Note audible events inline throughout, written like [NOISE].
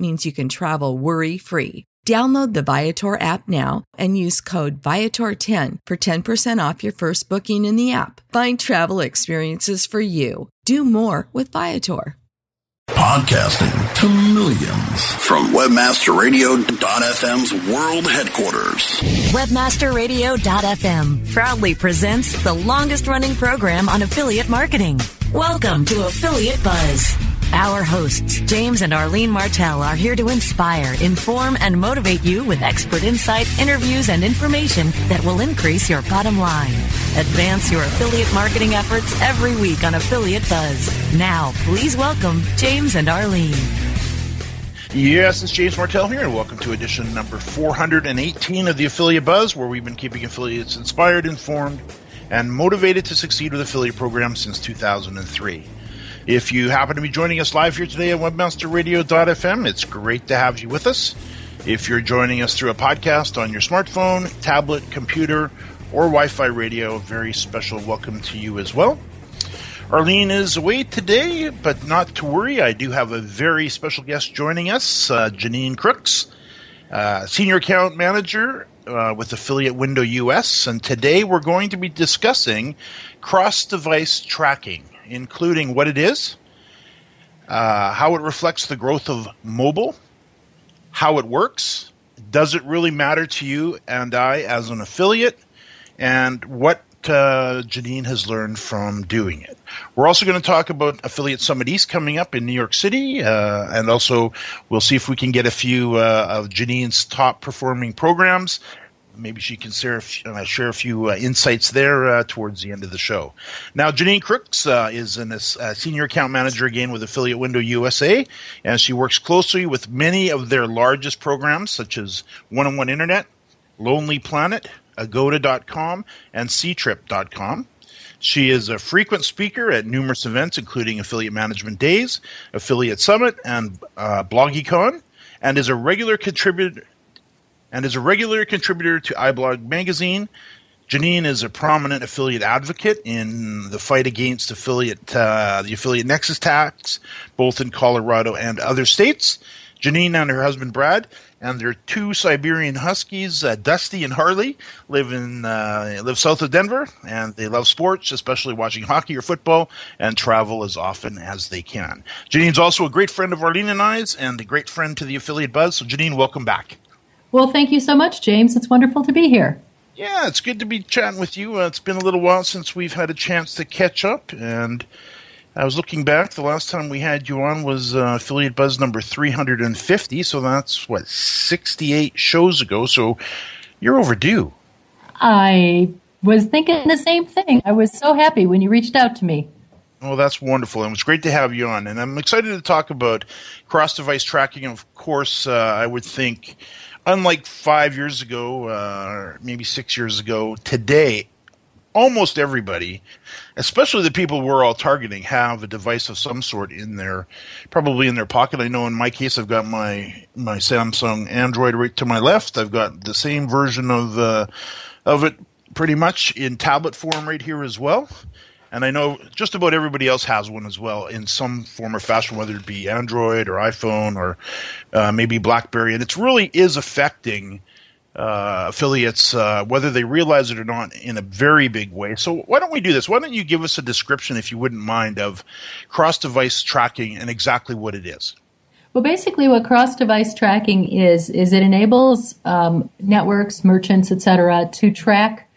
means you can travel worry free. Download the Viator app now and use code Viator10 for 10% off your first booking in the app. Find travel experiences for you. Do more with Viator. Podcasting to millions from WebmasterRadio.fm's world headquarters. WebmasterRadio.fm proudly presents the longest running program on affiliate marketing. Welcome to Affiliate Buzz. Our hosts, James and Arlene Martell, are here to inspire, inform, and motivate you with expert insight, interviews, and information that will increase your bottom line. Advance your affiliate marketing efforts every week on Affiliate Buzz. Now, please welcome James and Arlene. Yes, it's James Martell here, and welcome to edition number 418 of the Affiliate Buzz, where we've been keeping affiliates inspired, informed, and motivated to succeed with affiliate programs since 2003. If you happen to be joining us live here today at webmasterradio.fm, it's great to have you with us. If you're joining us through a podcast on your smartphone, tablet, computer, or Wi Fi radio, a very special welcome to you as well. Arlene is away today, but not to worry. I do have a very special guest joining us, uh, Janine Crooks, uh, Senior Account Manager uh, with Affiliate Window US. And today we're going to be discussing cross device tracking including what it is, uh, how it reflects the growth of mobile, how it works, does it really matter to you and I as an affiliate, and what uh, Janine has learned from doing it. We're also going to talk about Affiliate Summit East coming up in New York City, uh, and also we'll see if we can get a few uh, of Janine's top performing programs maybe she can share, uh, share a few uh, insights there uh, towards the end of the show. Now, Janine Crooks uh, is a uh, senior account manager again with Affiliate Window USA, and she works closely with many of their largest programs, such as One on One Internet, Lonely Planet, Agoda.com, and Ctrip.com. She is a frequent speaker at numerous events, including Affiliate Management Days, Affiliate Summit, and uh, BloggyCon, and is a regular contributor and is a regular contributor to iBlog magazine. Janine is a prominent affiliate advocate in the fight against affiliate uh, the affiliate nexus tax, both in Colorado and other states. Janine and her husband Brad and their two Siberian Huskies, uh, Dusty and Harley, live in uh, live south of Denver, and they love sports, especially watching hockey or football, and travel as often as they can. Janine's also a great friend of Arlene and I's, and a great friend to the affiliate Buzz. So, Janine, welcome back. Well, thank you so much, James. It's wonderful to be here. Yeah, it's good to be chatting with you. Uh, it's been a little while since we've had a chance to catch up, and I was looking back. The last time we had you on was uh, affiliate buzz number 350, so that's what 68 shows ago. So you're overdue. I was thinking the same thing. I was so happy when you reached out to me. Well, that's wonderful. And it's great to have you on. And I'm excited to talk about cross device tracking. Of course, uh, I would think unlike five years ago, uh, maybe six years ago, today, almost everybody, especially the people we're all targeting, have a device of some sort in their, probably in their pocket. I know in my case, I've got my my Samsung Android right to my left. I've got the same version of uh, of it pretty much in tablet form right here as well and I know just about everybody else has one as well in some form or fashion, whether it be Android or iPhone or uh, maybe BlackBerry, and it really is affecting uh, affiliates, uh, whether they realize it or not, in a very big way. So why don't we do this? Why don't you give us a description, if you wouldn't mind, of cross-device tracking and exactly what it is? Well, basically, what cross-device tracking is is it enables um, networks, merchants, etc., to track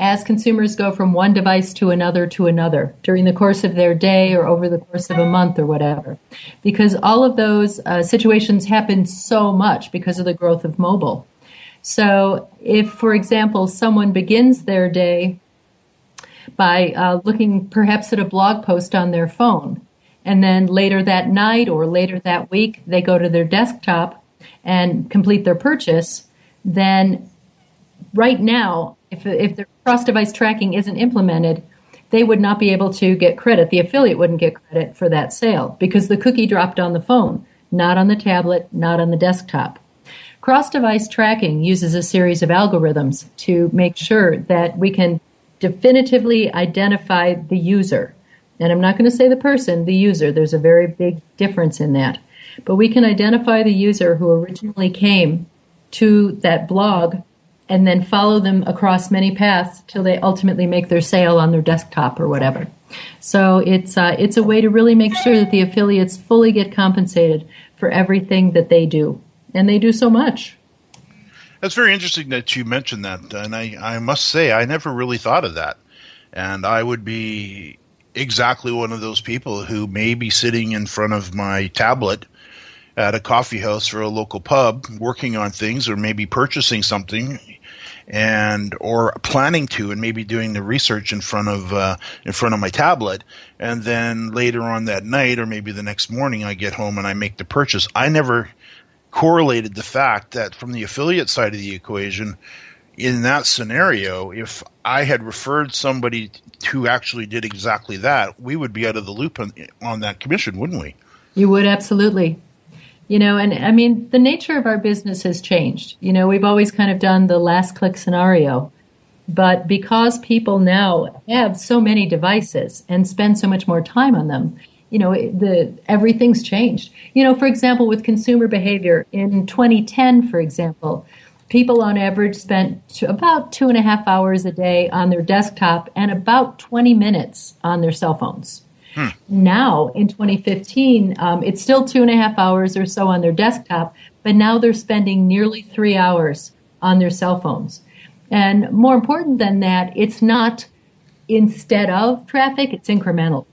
as consumers go from one device to another to another during the course of their day or over the course of a month or whatever. Because all of those uh, situations happen so much because of the growth of mobile. So, if, for example, someone begins their day by uh, looking perhaps at a blog post on their phone, and then later that night or later that week, they go to their desktop and complete their purchase, then right now, if, if the cross device tracking isn't implemented, they would not be able to get credit. The affiliate wouldn't get credit for that sale because the cookie dropped on the phone, not on the tablet, not on the desktop. Cross device tracking uses a series of algorithms to make sure that we can definitively identify the user. And I'm not going to say the person, the user. There's a very big difference in that. But we can identify the user who originally came to that blog and then follow them across many paths till they ultimately make their sale on their desktop or whatever. So it's uh, it's a way to really make sure that the affiliates fully get compensated for everything that they do, and they do so much. That's very interesting that you mentioned that, and I, I must say I never really thought of that, and I would be exactly one of those people who may be sitting in front of my tablet at a coffee house or a local pub working on things or maybe purchasing something and or planning to and maybe doing the research in front of uh, in front of my tablet. And then later on that night or maybe the next morning I get home and I make the purchase. I never correlated the fact that from the affiliate side of the equation in that scenario if I had referred somebody who actually did exactly that we would be out of the loop on, on that commission wouldn't we? You would absolutely you know and i mean the nature of our business has changed. You know we've always kind of done the last click scenario. But because people now have so many devices and spend so much more time on them you know the everything's changed. You know for example with consumer behavior in 2010 for example people on average spent about two and a half hours a day on their desktop and about 20 minutes on their cell phones Hmm. Now, in 2015, um, it's still two and a half hours or so on their desktop, but now they're spending nearly three hours on their cell phones. And more important than that, it's not instead of traffic, it's incremental.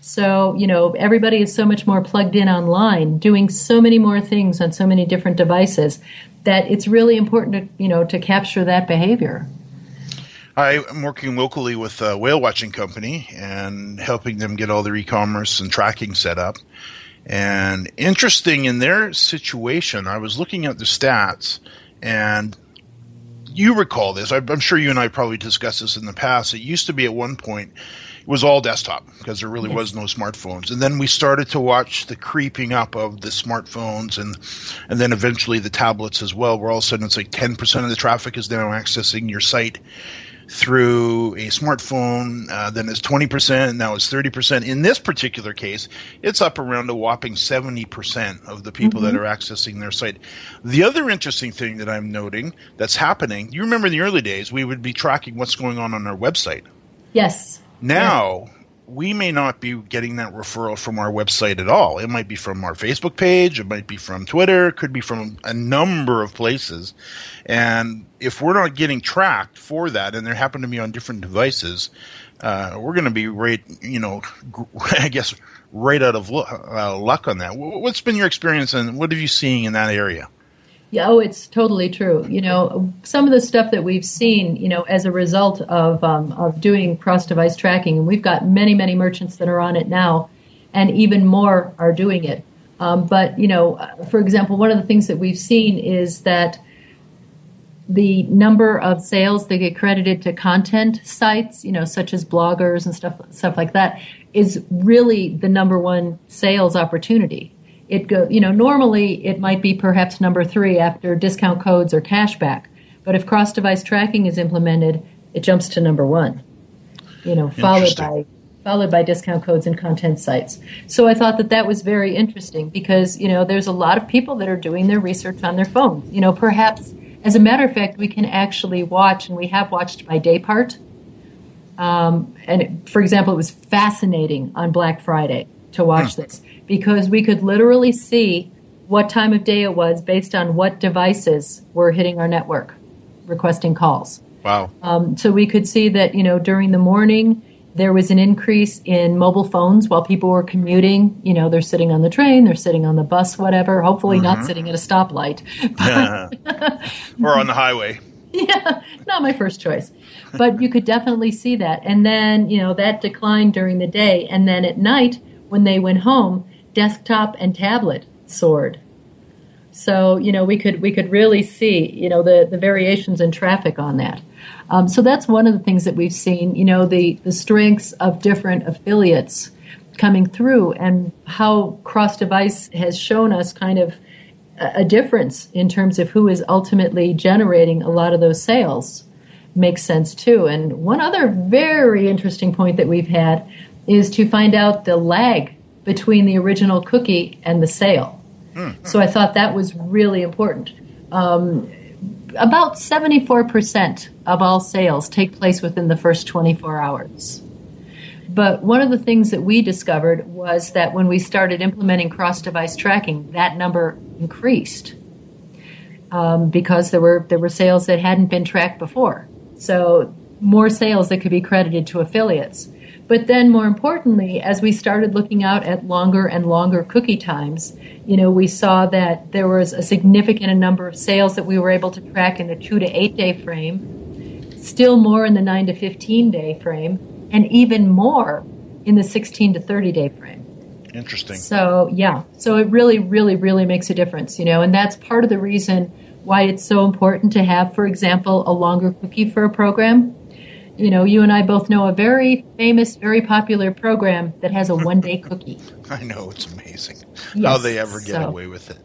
So, you know, everybody is so much more plugged in online, doing so many more things on so many different devices that it's really important to, you know, to capture that behavior. I'm working locally with a whale watching company and helping them get all their e-commerce and tracking set up. And interesting in their situation, I was looking at the stats, and you recall this. I'm sure you and I probably discussed this in the past. It used to be at one point it was all desktop because there really mm-hmm. was no smartphones. And then we started to watch the creeping up of the smartphones and and then eventually the tablets as well, where all of a sudden it's like 10% of the traffic is now accessing your site through a smartphone, uh, then it's 20%, now it's 30%. In this particular case, it's up around a whopping 70% of the people mm-hmm. that are accessing their site. The other interesting thing that I'm noting that's happening, you remember in the early days, we would be tracking what's going on on our website. Yes. Now, yes we may not be getting that referral from our website at all. It might be from our Facebook page, it might be from Twitter, it could be from a number of places. And if we're not getting tracked for that, and they happen to be on different devices, uh, we're going to be right, you know, [LAUGHS] I guess right out of uh, luck on that. What's been your experience, and what have you seen in that area? Yeah, oh, it's totally true. You know, some of the stuff that we've seen, you know, as a result of um, of doing cross device tracking, and we've got many, many merchants that are on it now, and even more are doing it. Um, but you know, for example, one of the things that we've seen is that the number of sales that get credited to content sites, you know, such as bloggers and stuff stuff like that, is really the number one sales opportunity it go you know normally it might be perhaps number three after discount codes or cashback but if cross device tracking is implemented it jumps to number one you know followed by followed by discount codes and content sites. So i thought that that was very interesting because you know there's a lot of people that are doing their research on their phones you know perhaps as a matter of fact we can actually watch and we have watched by day part. Um, and for example it was fascinating on black friday to watch hmm. this because we could literally see what time of day it was based on what devices were hitting our network requesting calls. Wow. Um, so we could see that, you know, during the morning, there was an increase in mobile phones while people were commuting. You know, they're sitting on the train, they're sitting on the bus, whatever, hopefully mm-hmm. not sitting at a stoplight. [LAUGHS] or on the highway. [LAUGHS] Yeah, not my first choice. But you could definitely see that. And then, you know, that declined during the day. And then at night, when they went home, desktop and tablet soared. So, you know, we could we could really see, you know, the, the variations in traffic on that. Um, so that's one of the things that we've seen, you know, the, the strengths of different affiliates coming through and how cross device has shown us kind of a, a difference in terms of who is ultimately generating a lot of those sales makes sense too. And one other very interesting point that we've had is to find out the lag between the original cookie and the sale. Mm-hmm. So I thought that was really important. Um, about 74% of all sales take place within the first 24 hours. But one of the things that we discovered was that when we started implementing cross device tracking, that number increased um, because there were, there were sales that hadn't been tracked before. So, more sales that could be credited to affiliates. But then, more importantly, as we started looking out at longer and longer cookie times, you know, we saw that there was a significant number of sales that we were able to track in the two to eight day frame, still more in the nine to 15 day frame, and even more in the 16 to 30 day frame. Interesting. So, yeah. So it really, really, really makes a difference, you know, and that's part of the reason why it's so important to have, for example, a longer cookie for a program you know, you and I both know a very famous, very popular program that has a one day [LAUGHS] cookie. I know it's amazing yes, how they ever get so, away with it.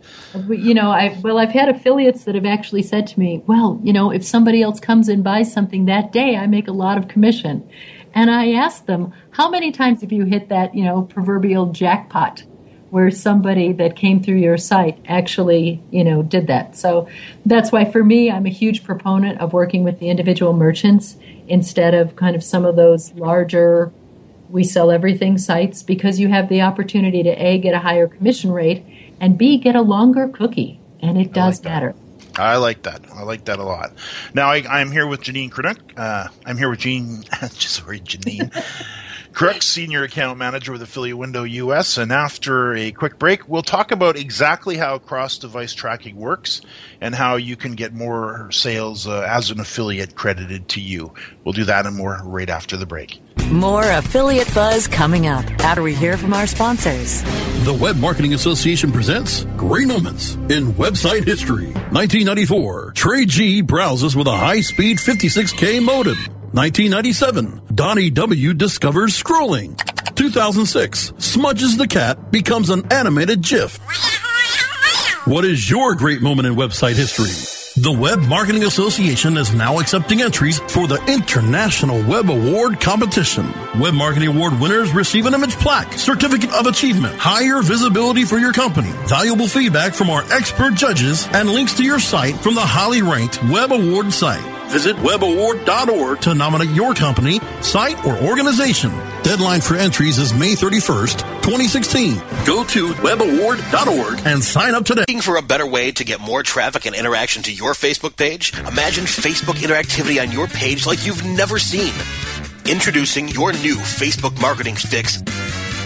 You know, I well, I've had affiliates that have actually said to me, "Well, you know, if somebody else comes and buys something that day, I make a lot of commission." And I asked them, "How many times have you hit that, you know, proverbial jackpot?" Where somebody that came through your site actually, you know, did that. So that's why for me, I'm a huge proponent of working with the individual merchants instead of kind of some of those larger we sell everything sites because you have the opportunity to a get a higher commission rate and b get a longer cookie and it does like matter I like that. I like that a lot. Now I, am here with Janine Krunuk. Uh, I'm here with Jean. [LAUGHS] sorry, Janine. [LAUGHS] Kruk, Senior Account Manager with Affiliate Window US. And after a quick break, we'll talk about exactly how cross device tracking works and how you can get more sales uh, as an affiliate credited to you. We'll do that and more right after the break. More affiliate buzz coming up after we hear from our sponsors. The Web Marketing Association presents Great Moments in Website History. 1994, Trey G browses with a high speed 56K modem. 1997, Donnie W. discovers scrolling. 2006, Smudges the cat becomes an animated GIF. What is your great moment in website history? The Web Marketing Association is now accepting entries for the International Web Award competition. Web Marketing Award winners receive an image plaque, certificate of achievement, higher visibility for your company, valuable feedback from our expert judges, and links to your site from the highly ranked Web Award site. Visit webaward.org to nominate your company, site, or organization. Deadline for entries is May 31st, 2016. Go to webaward.org and sign up today. Looking for a better way to get more traffic and interaction to your Facebook page? Imagine Facebook interactivity on your page like you've never seen. Introducing your new Facebook marketing fix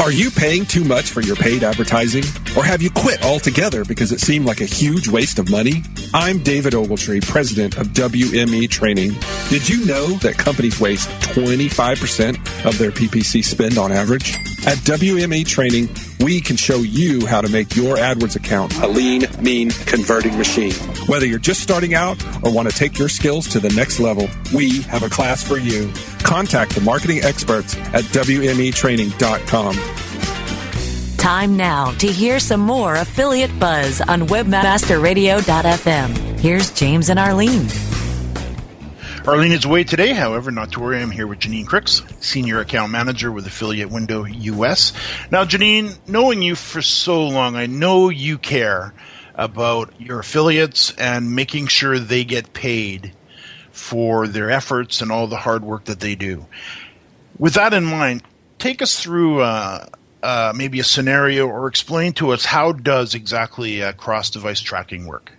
Are you paying too much for your paid advertising? Or have you quit altogether because it seemed like a huge waste of money? I'm David Ogletree, president of WME Training. Did you know that companies waste 25% of their PPC spend on average? At WME Training, we can show you how to make your AdWords account a lean, mean, converting machine. Whether you're just starting out or want to take your skills to the next level, we have a class for you. Contact the marketing experts at WMEtraining.com. Time now to hear some more affiliate buzz on webmasterradio.fm. Here's James and Arlene. Arlene is away today, however, not to worry. I'm here with Janine Cricks, Senior Account Manager with Affiliate Window US. Now, Janine, knowing you for so long, I know you care about your affiliates and making sure they get paid for their efforts and all the hard work that they do. With that in mind, take us through uh, uh, maybe a scenario or explain to us how does exactly uh, cross-device tracking work?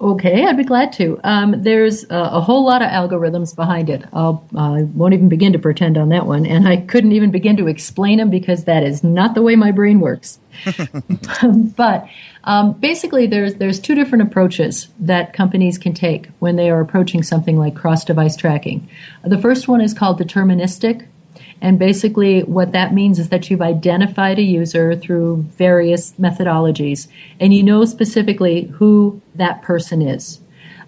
Okay, I'd be glad to. Um, there's a, a, whole lot of algorithms behind it. I'll, I won't even begin to pretend on that one, and I couldn't even begin to explain them because that is not the way my brain works. [LAUGHS] but um, basically, there's there's two different approaches that companies can take when they are approaching something like cross-device tracking. The first one is called deterministic, and basically, what that means is that you've identified a user through various methodologies, and you know specifically who that person is.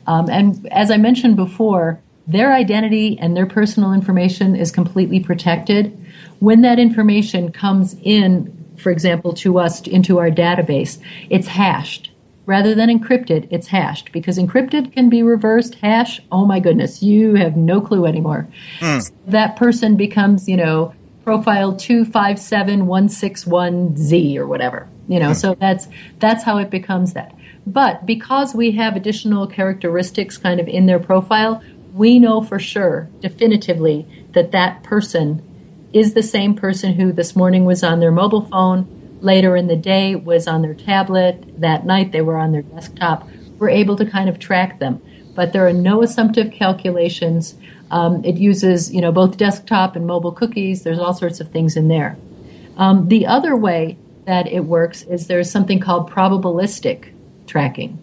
Um, and as I mentioned before, their identity and their personal information is completely protected. When that information comes in, for example, to us into our database, it's hashed rather than encrypted, it's hashed because encrypted can be reversed. Hash, oh my goodness, you have no clue anymore. Mm. So that person becomes, you know, profile 257161Z or whatever. You know, mm. so that's that's how it becomes that. But because we have additional characteristics kind of in their profile, we know for sure, definitively, that that person is the same person who this morning was on their mobile phone later in the day was on their tablet. That night they were on their desktop. We're able to kind of track them. But there are no assumptive calculations. Um, it uses, you know, both desktop and mobile cookies. There's all sorts of things in there. Um, the other way that it works is there's something called probabilistic tracking.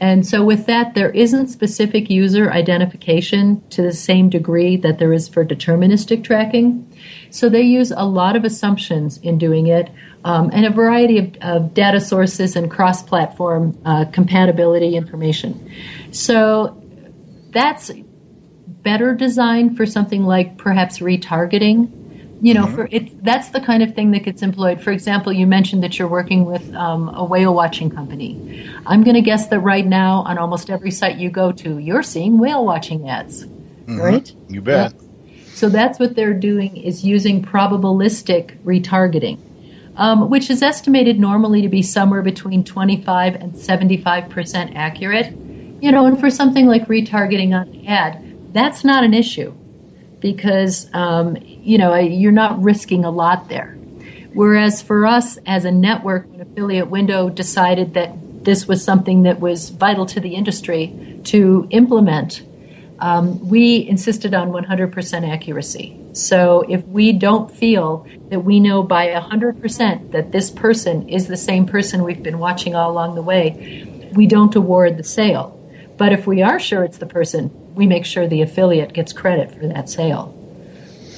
And so, with that, there isn't specific user identification to the same degree that there is for deterministic tracking. So, they use a lot of assumptions in doing it um, and a variety of, of, data sources and cross platform uh, compatibility information. So, that's better designed for something like perhaps retargeting you know, mm-hmm. for it, that's the kind of thing that gets employed. For example, you mentioned that you're working with um, a whale watching company. I'm going to guess that right now, on almost every site you go to, you're seeing whale watching ads, mm-hmm. right? You bet. Yeah. So that's what they're doing is using probabilistic retargeting, um, which is estimated normally to be somewhere between 25 and 75 percent accurate. You know, and for something like retargeting on an ad, that's not an issue because um, you know you're not risking a lot there. Whereas for us as a network, when Affiliate Window decided that this was something that was vital to the industry to implement, um, we insisted on 100% accuracy. So if we don't feel that we know by 100% that this person is the same person we've been watching all along the way, we don't award the sale. But if we are sure it's the person, we make sure the affiliate gets credit for that sale.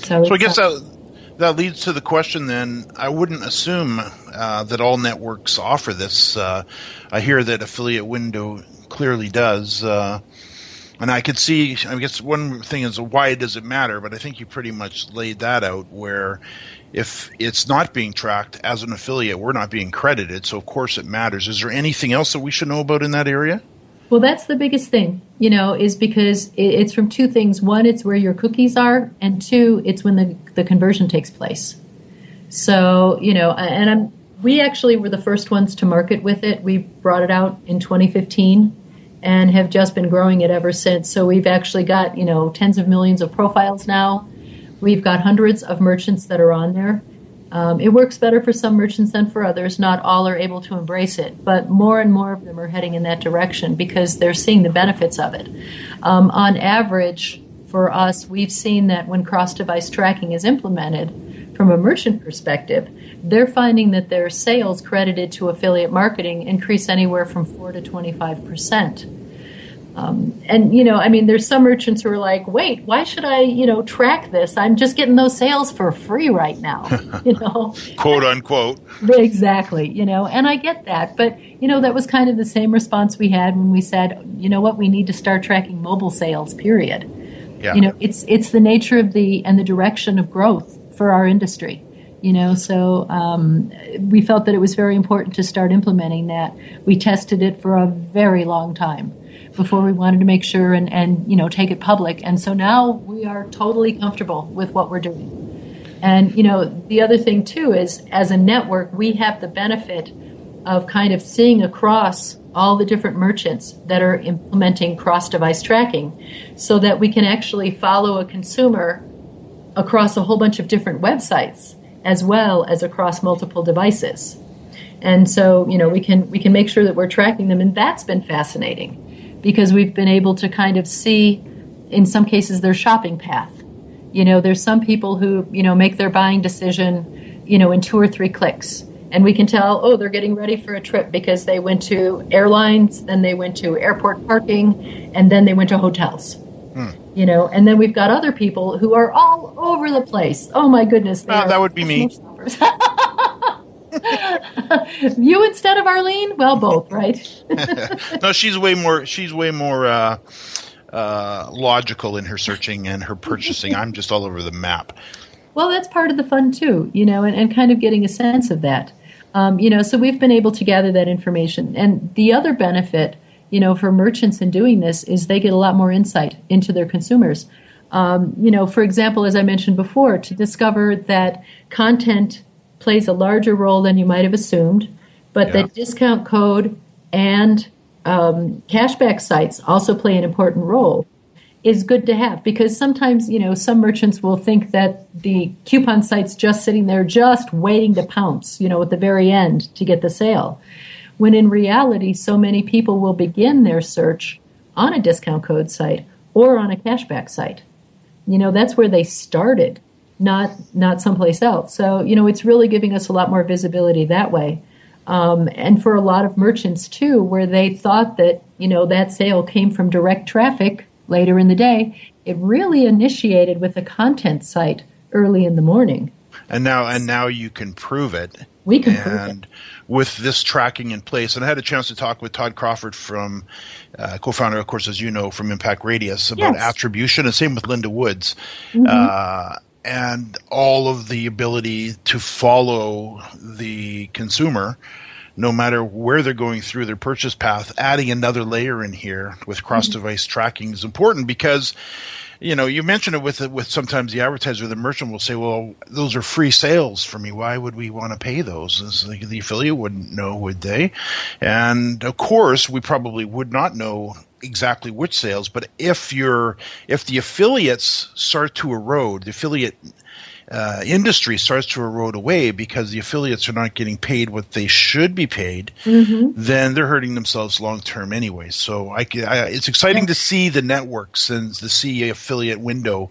So, so I guess that that leads to the question. Then I wouldn't assume uh, that all networks offer this. Uh, I hear that affiliate window clearly does. Uh, and I could see, I guess one thing is why does it matter? But I think you pretty much laid that out where if it's not being tracked as an affiliate, we're not being credited. So, of course, it matters. Is there anything else that we should know about in that area? Well, that's the biggest thing, you know, is because it's from two things. One, it's where your cookies are, and two, it's when the, the conversion takes place. So, you know, and I'm, we actually were the first ones to market with it. We brought it out in 2015 and have just been growing it ever since. So we've actually got, you know, tens of millions of profiles now. We've got hundreds of merchants that are on there. Um, it works better for some merchants than for others. Not all are able to embrace it, but more and more of them are heading in that direction because they're seeing the benefits of it. Um, on average, for us, we've seen that when cross device tracking is implemented, from a merchant perspective, they're finding that their sales credited to affiliate marketing increase anywhere from 4 to 25 percent. Um, and you know, I mean, there's some merchants who are like, "Wait, why should I, you know, track this? I'm just getting those sales for free right now." [LAUGHS] you know, quote unquote. Exactly. You know, and I get that, but you know, that was kind of the same response we had when we said, "You know what? We need to start tracking mobile sales." Period. Yeah. You know, it's it's the nature of the and the direction of growth for our industry you know so um, we felt that it was very important to start implementing that we tested it for a very long time before we wanted to make sure and, and you know take it public. And so now we are totally comfortable with what we're doing. And you know the other thing too is as a network we have the benefit of kind of seeing across all the different merchants that are implementing cross device tracking so that we can actually follow a consumer across a whole bunch of different websites as well as across multiple devices. And so, you know, we can we can make sure that we're tracking them and that's been fascinating because we've been able to kind of see in some cases their shopping path. You know, there's some people who, you know, make their buying decision, you know, in two or three clicks. And we can tell, oh, they're getting ready for a trip because they went to airlines, then they went to airport parking, and then they went to hotels. Hmm. You know, and then we've got other people who are all over the place. Oh my goodness, uh, that would be me. [LAUGHS] [LAUGHS] you instead of Arlene? Well, both, right? [LAUGHS] no, she's way more. She's way more uh, uh, logical in her searching and her purchasing. I'm just all over the map. Well, that's part of the fun too, you know, and, and kind of getting a sense of that. Um, you know, so we've been able to gather that information. And the other benefit, you know, for merchants in doing this is they get a lot more insight into their consumers. Um, you know, for example, as I mentioned before, to discover that content plays a larger role than you might have assumed, but yeah. that discount code and um, cashback sites also play an important role is good to have because sometimes you know some merchants will think that the coupon site's just sitting there just waiting to pounce you know at the very end to get the sale. When in reality so many people will begin their search on a discount code site or on a cashback site. You know that's where they started not not someplace else so you know it's really giving us a lot more visibility that way um, and for a lot of merchants too where they thought that you know that sale came from direct traffic later in the day. It really initiated with a content site early in the morning. And now, and now you can prove it. We can and prove it. with this tracking in place, and I had a chance to talk with Todd Crawford from uh, co-founder, of course, as you know, from Impact Radius about yes. attribution, and same with Linda Woods. Mm-hmm. Uh, and all of the ability to follow the consumer no matter where they're going through their purchase path, adding another layer in here with cross device mm-hmm. tracking is important because you know, you mentioned it with with sometimes the advertiser, the merchant will say, "Well, those are free sales for me. Why would we want to pay those?" Like the affiliate wouldn't know, would they? And of course, we probably would not know exactly which sales. But if you're if the affiliates start to erode, the affiliate uh, industry starts to erode away because the affiliates are not getting paid what they should be paid, mm-hmm. then they're hurting themselves long term anyway. So I, I, it's exciting to see the networks and the CE affiliate window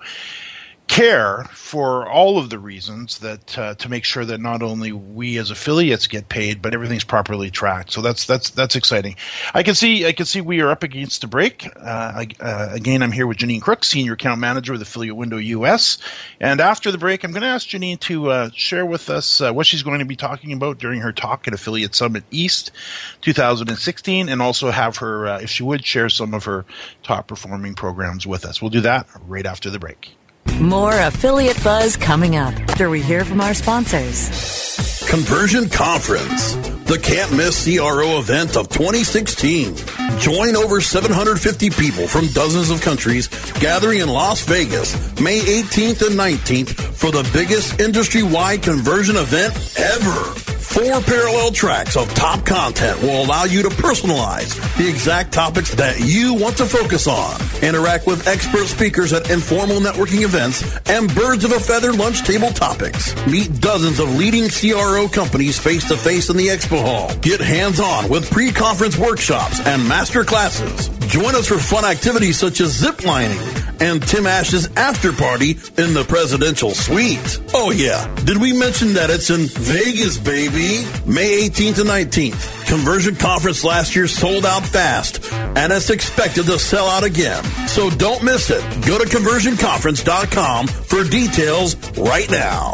care for all of the reasons that uh, to make sure that not only we as affiliates get paid, but everything's properly tracked. So that's that's that's exciting. I can see I can see we are up against the break. Uh, I, uh, again, I'm here with Janine Crook, senior account manager with Affiliate Window US. And after the break, I'm going to ask Janine to uh, share with us uh, what she's going to be talking about during her talk at Affiliate Summit East 2016, and also have her, uh, if she would, share some of her top performing programs with us. We'll do that right after the break. More affiliate buzz coming up after we hear from our sponsors. Conversion Conference, the can't miss CRO event of 2016. Join over 750 people from dozens of countries gathering in Las Vegas May 18th and 19th for the biggest industry wide conversion event ever. Four parallel tracks of top content will allow you to personalize the exact topics that you want to focus on. Interact with expert speakers at informal networking events and birds of a feather lunch table topics. Meet dozens of leading CRO companies face to face in the expo hall. Get hands on with pre conference workshops and master classes. Join us for fun activities such as zip lining and Tim Ash's after party in the presidential suite. Oh yeah, did we mention that it's in Vegas, baby? May 18th and 19th. Conversion conference last year sold out fast, and it's expected to sell out again. So don't miss it. Go to conversionconference.com for details right now.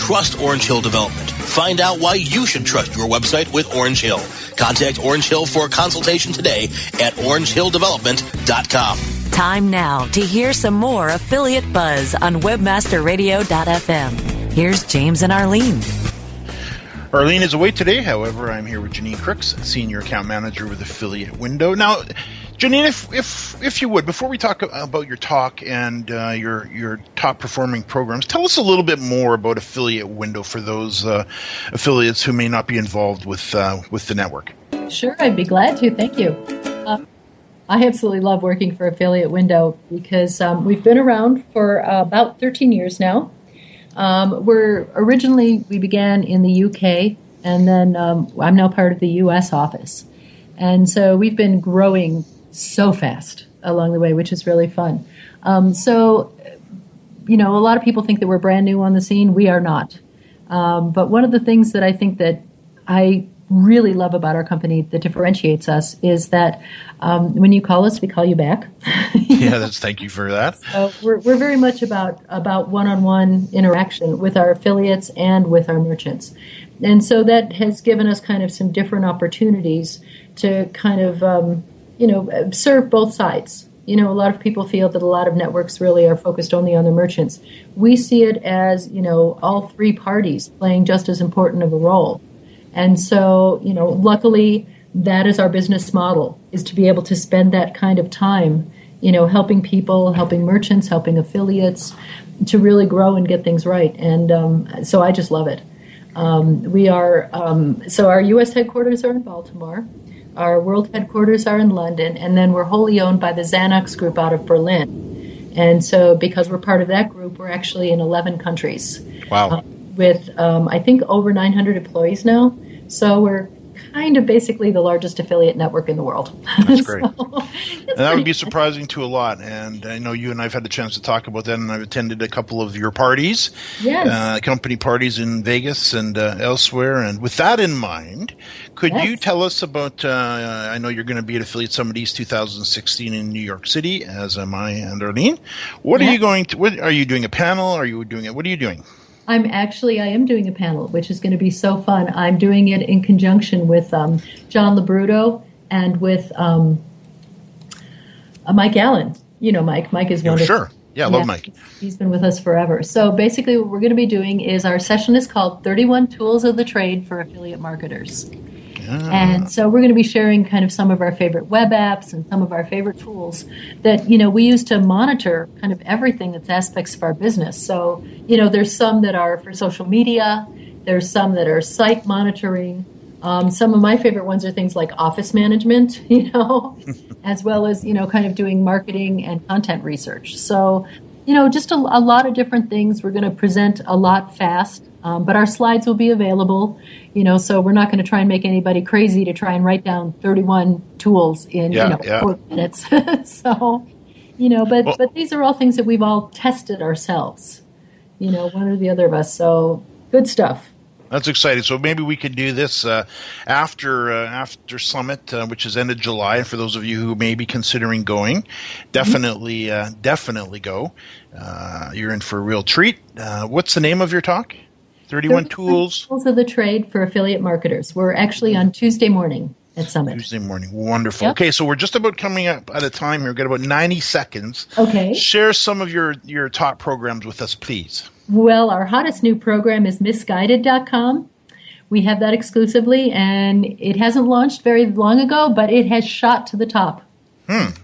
trust Orange Hill Development. Find out why you should trust your website with Orange Hill. Contact Orange Hill for a consultation today at orangehilldevelopment.com. Time now to hear some more affiliate buzz on webmasterradio.fm. Here's James and Arlene. Arlene is away today. However, I'm here with Janine Crooks, Senior Account Manager with Affiliate Window. Now, Janine, if if if you would, before we talk about your talk and uh, your your top performing programs, tell us a little bit more about Affiliate Window for those uh, affiliates who may not be involved with uh, with the network. Sure, I'd be glad to. Thank you. Um, I absolutely love working for Affiliate Window because um, we've been around for about 13 years now. Um, we're originally we began in the UK, and then um, I'm now part of the US office, and so we've been growing so fast along the way, which is really fun. Um, so, you know, a lot of people think that we're brand new on the scene. We are not. Um, but one of the things that I think that I really love about our company that differentiates us is that um, when you call us, we call you back. [LAUGHS] yeah, that's thank you for that. So we're, we're very much about about one-on-one interaction with our affiliates and with our merchants, and so that has given us kind of some different opportunities to kind of um, you know serve both sides. You know, a lot of people feel that a lot of networks really are focused only on the merchants. We see it as you know all three parties playing just as important of a role. And so, you know, luckily that is our business model is to be able to spend that kind of time, you know, helping people, helping merchants, helping affiliates to really grow and get things right. And um, so I just love it. Um, we are, um, so our U.S. headquarters are in Baltimore. Our world headquarters are in London, and then we're wholly owned by the zanox Group out of Berlin. And so, because we're part of that group, we're actually in 11 countries. Wow. Uh, with, um, I think, over 900 employees now. So we're kind of basically the largest affiliate network in the world. That's [LAUGHS] great. so, and that would be surprising to a lot. And I know you and I've had the chance to talk about that, and I've attended a couple of your parties, yes. uh, company parties in Vegas and uh, elsewhere. And with that in mind, could yes. you tell us about? Uh, I know you're going to be at Affiliate Summit East 2016 in New York City, as am I and Arlene. What yes. are you going to? What are you doing? A panel? Are you doing it? What are you doing? I'm actually I am doing a panel, which is going to be so fun. I'm doing it in conjunction with um, John Labruto and with um, uh, Mike Allen. You know, Mike. Mike is wonderful. sure. Yeah, I love yeah, Mike. He's been with us forever. So basically, what we're going to be doing is our session is called 31 Tools of the Trade for Affiliate Marketers. And so we're going to be sharing kind of some of our favorite web apps and some of our favorite tools that, you know, we use to monitor kind of everything that's aspects of our business. So, you know, there's some that are for social media, there's some that are site monitoring. Um, some of my favorite ones are things like office management, [LAUGHS] you know, [LAUGHS] as well as, you know, kind of doing marketing and content research. So, you know, just a, a lot of different things. We're going to present a lot fast. Um, but our slides will be available, you know, so we're not going to try and make anybody crazy to try and write down 31 tools in, yeah, you know, yeah. four minutes. [LAUGHS] so, you know, but, well, but these are all things that we've all tested ourselves, you know, one or the other of us. So good stuff. That's exciting. So maybe we could do this uh, after uh, after Summit, uh, which is end of July. For those of you who may be considering going, definitely mm-hmm. definitely go. Uh, you're in for a real treat. Uh, what's the name of your talk? 31 tools. Tools of the trade for affiliate marketers. We're actually on Tuesday morning at Summit. Tuesday morning. Wonderful. Yep. Okay, so we're just about coming up at a time here. We've got about 90 seconds. Okay. Share some of your, your top programs with us, please. Well, our hottest new program is missguided.com. We have that exclusively, and it hasn't launched very long ago, but it has shot to the top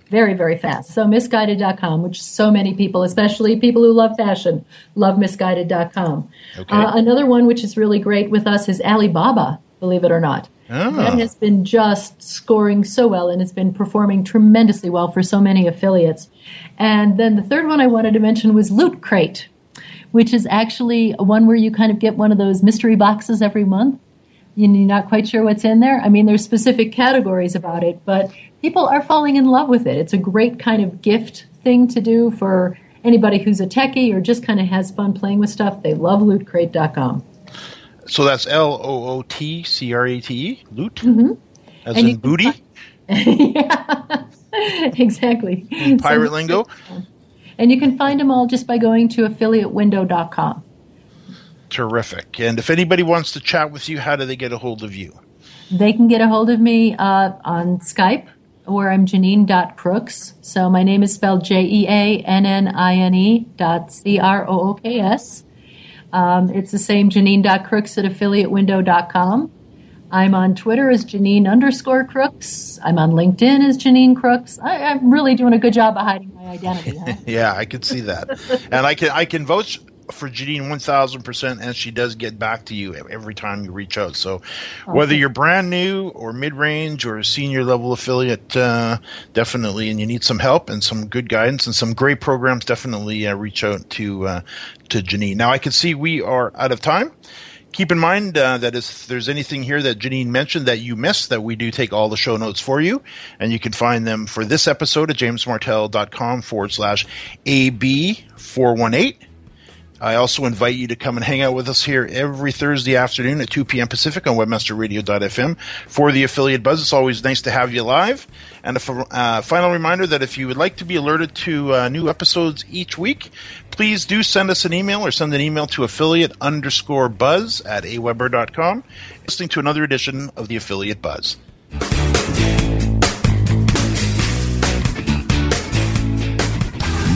Very, very fast. So missguided.com, which so many people, especially people who love fashion, love missguided.com. Okay. Uh, another one which is really great with us is Alibaba, believe it or not. Ah. That has been just scoring so well and it's been performing tremendously well for so many affiliates. And then the third one I wanted to mention was Loot Crate, which is actually one where you kind of get one of those mystery boxes every month. You're not quite sure what's in there. I mean, there's specific categories about it, but people are falling in love with it. It's a great kind of gift thing to do for anybody who's a techie or just kind of has fun playing with stuff. They love lootcrate.com. So that's L O O T C R A T E, loot, as Mm-hmm. And in booty, [LAUGHS] yeah, exactly. pirate So- lingo. [LAUGHS] And you can find them all just by going to affiliatewindow.com. Terrific. And if anybody wants to chat with you, how do they get a hold of you? They can get a hold of me uh, on Skype, where I'm Janine.crooks. So my name is spelled J E A N N I N E dot C R O O K S. Um, it's the same Janine.crooks at affiliatewindow.com. I'm on Twitter as Janine underscore crooks. I'm on LinkedIn as Janine Crooks. I, I'm really doing a good job of hiding my identity. Huh? [LAUGHS] Yeah, I can see that, and I can I can vouch for Janine one thousand percent, and she does get back to you every time you reach out. So, whether you're brand new or mid range or a senior level affiliate, uh, definitely, and you need some help and some good guidance and some great programs, definitely uh, reach out to uh, to Janine. Now, I can see we are out of time. Keep in mind uh, that if there's anything here that Janine mentioned that you missed, that we do take all the show notes for you, and you can find them for this episode at jamesmartell.com forward slash AB418. I also invite you to come and hang out with us here every Thursday afternoon at 2 p.m. Pacific on webmasterradio.fm for the affiliate buzz. It's always nice to have you live. And a uh, final reminder that if you would like to be alerted to uh, new episodes each week, please do send us an email or send an email to affiliate underscore buzz at aweber.com. Listening to another edition of the affiliate buzz.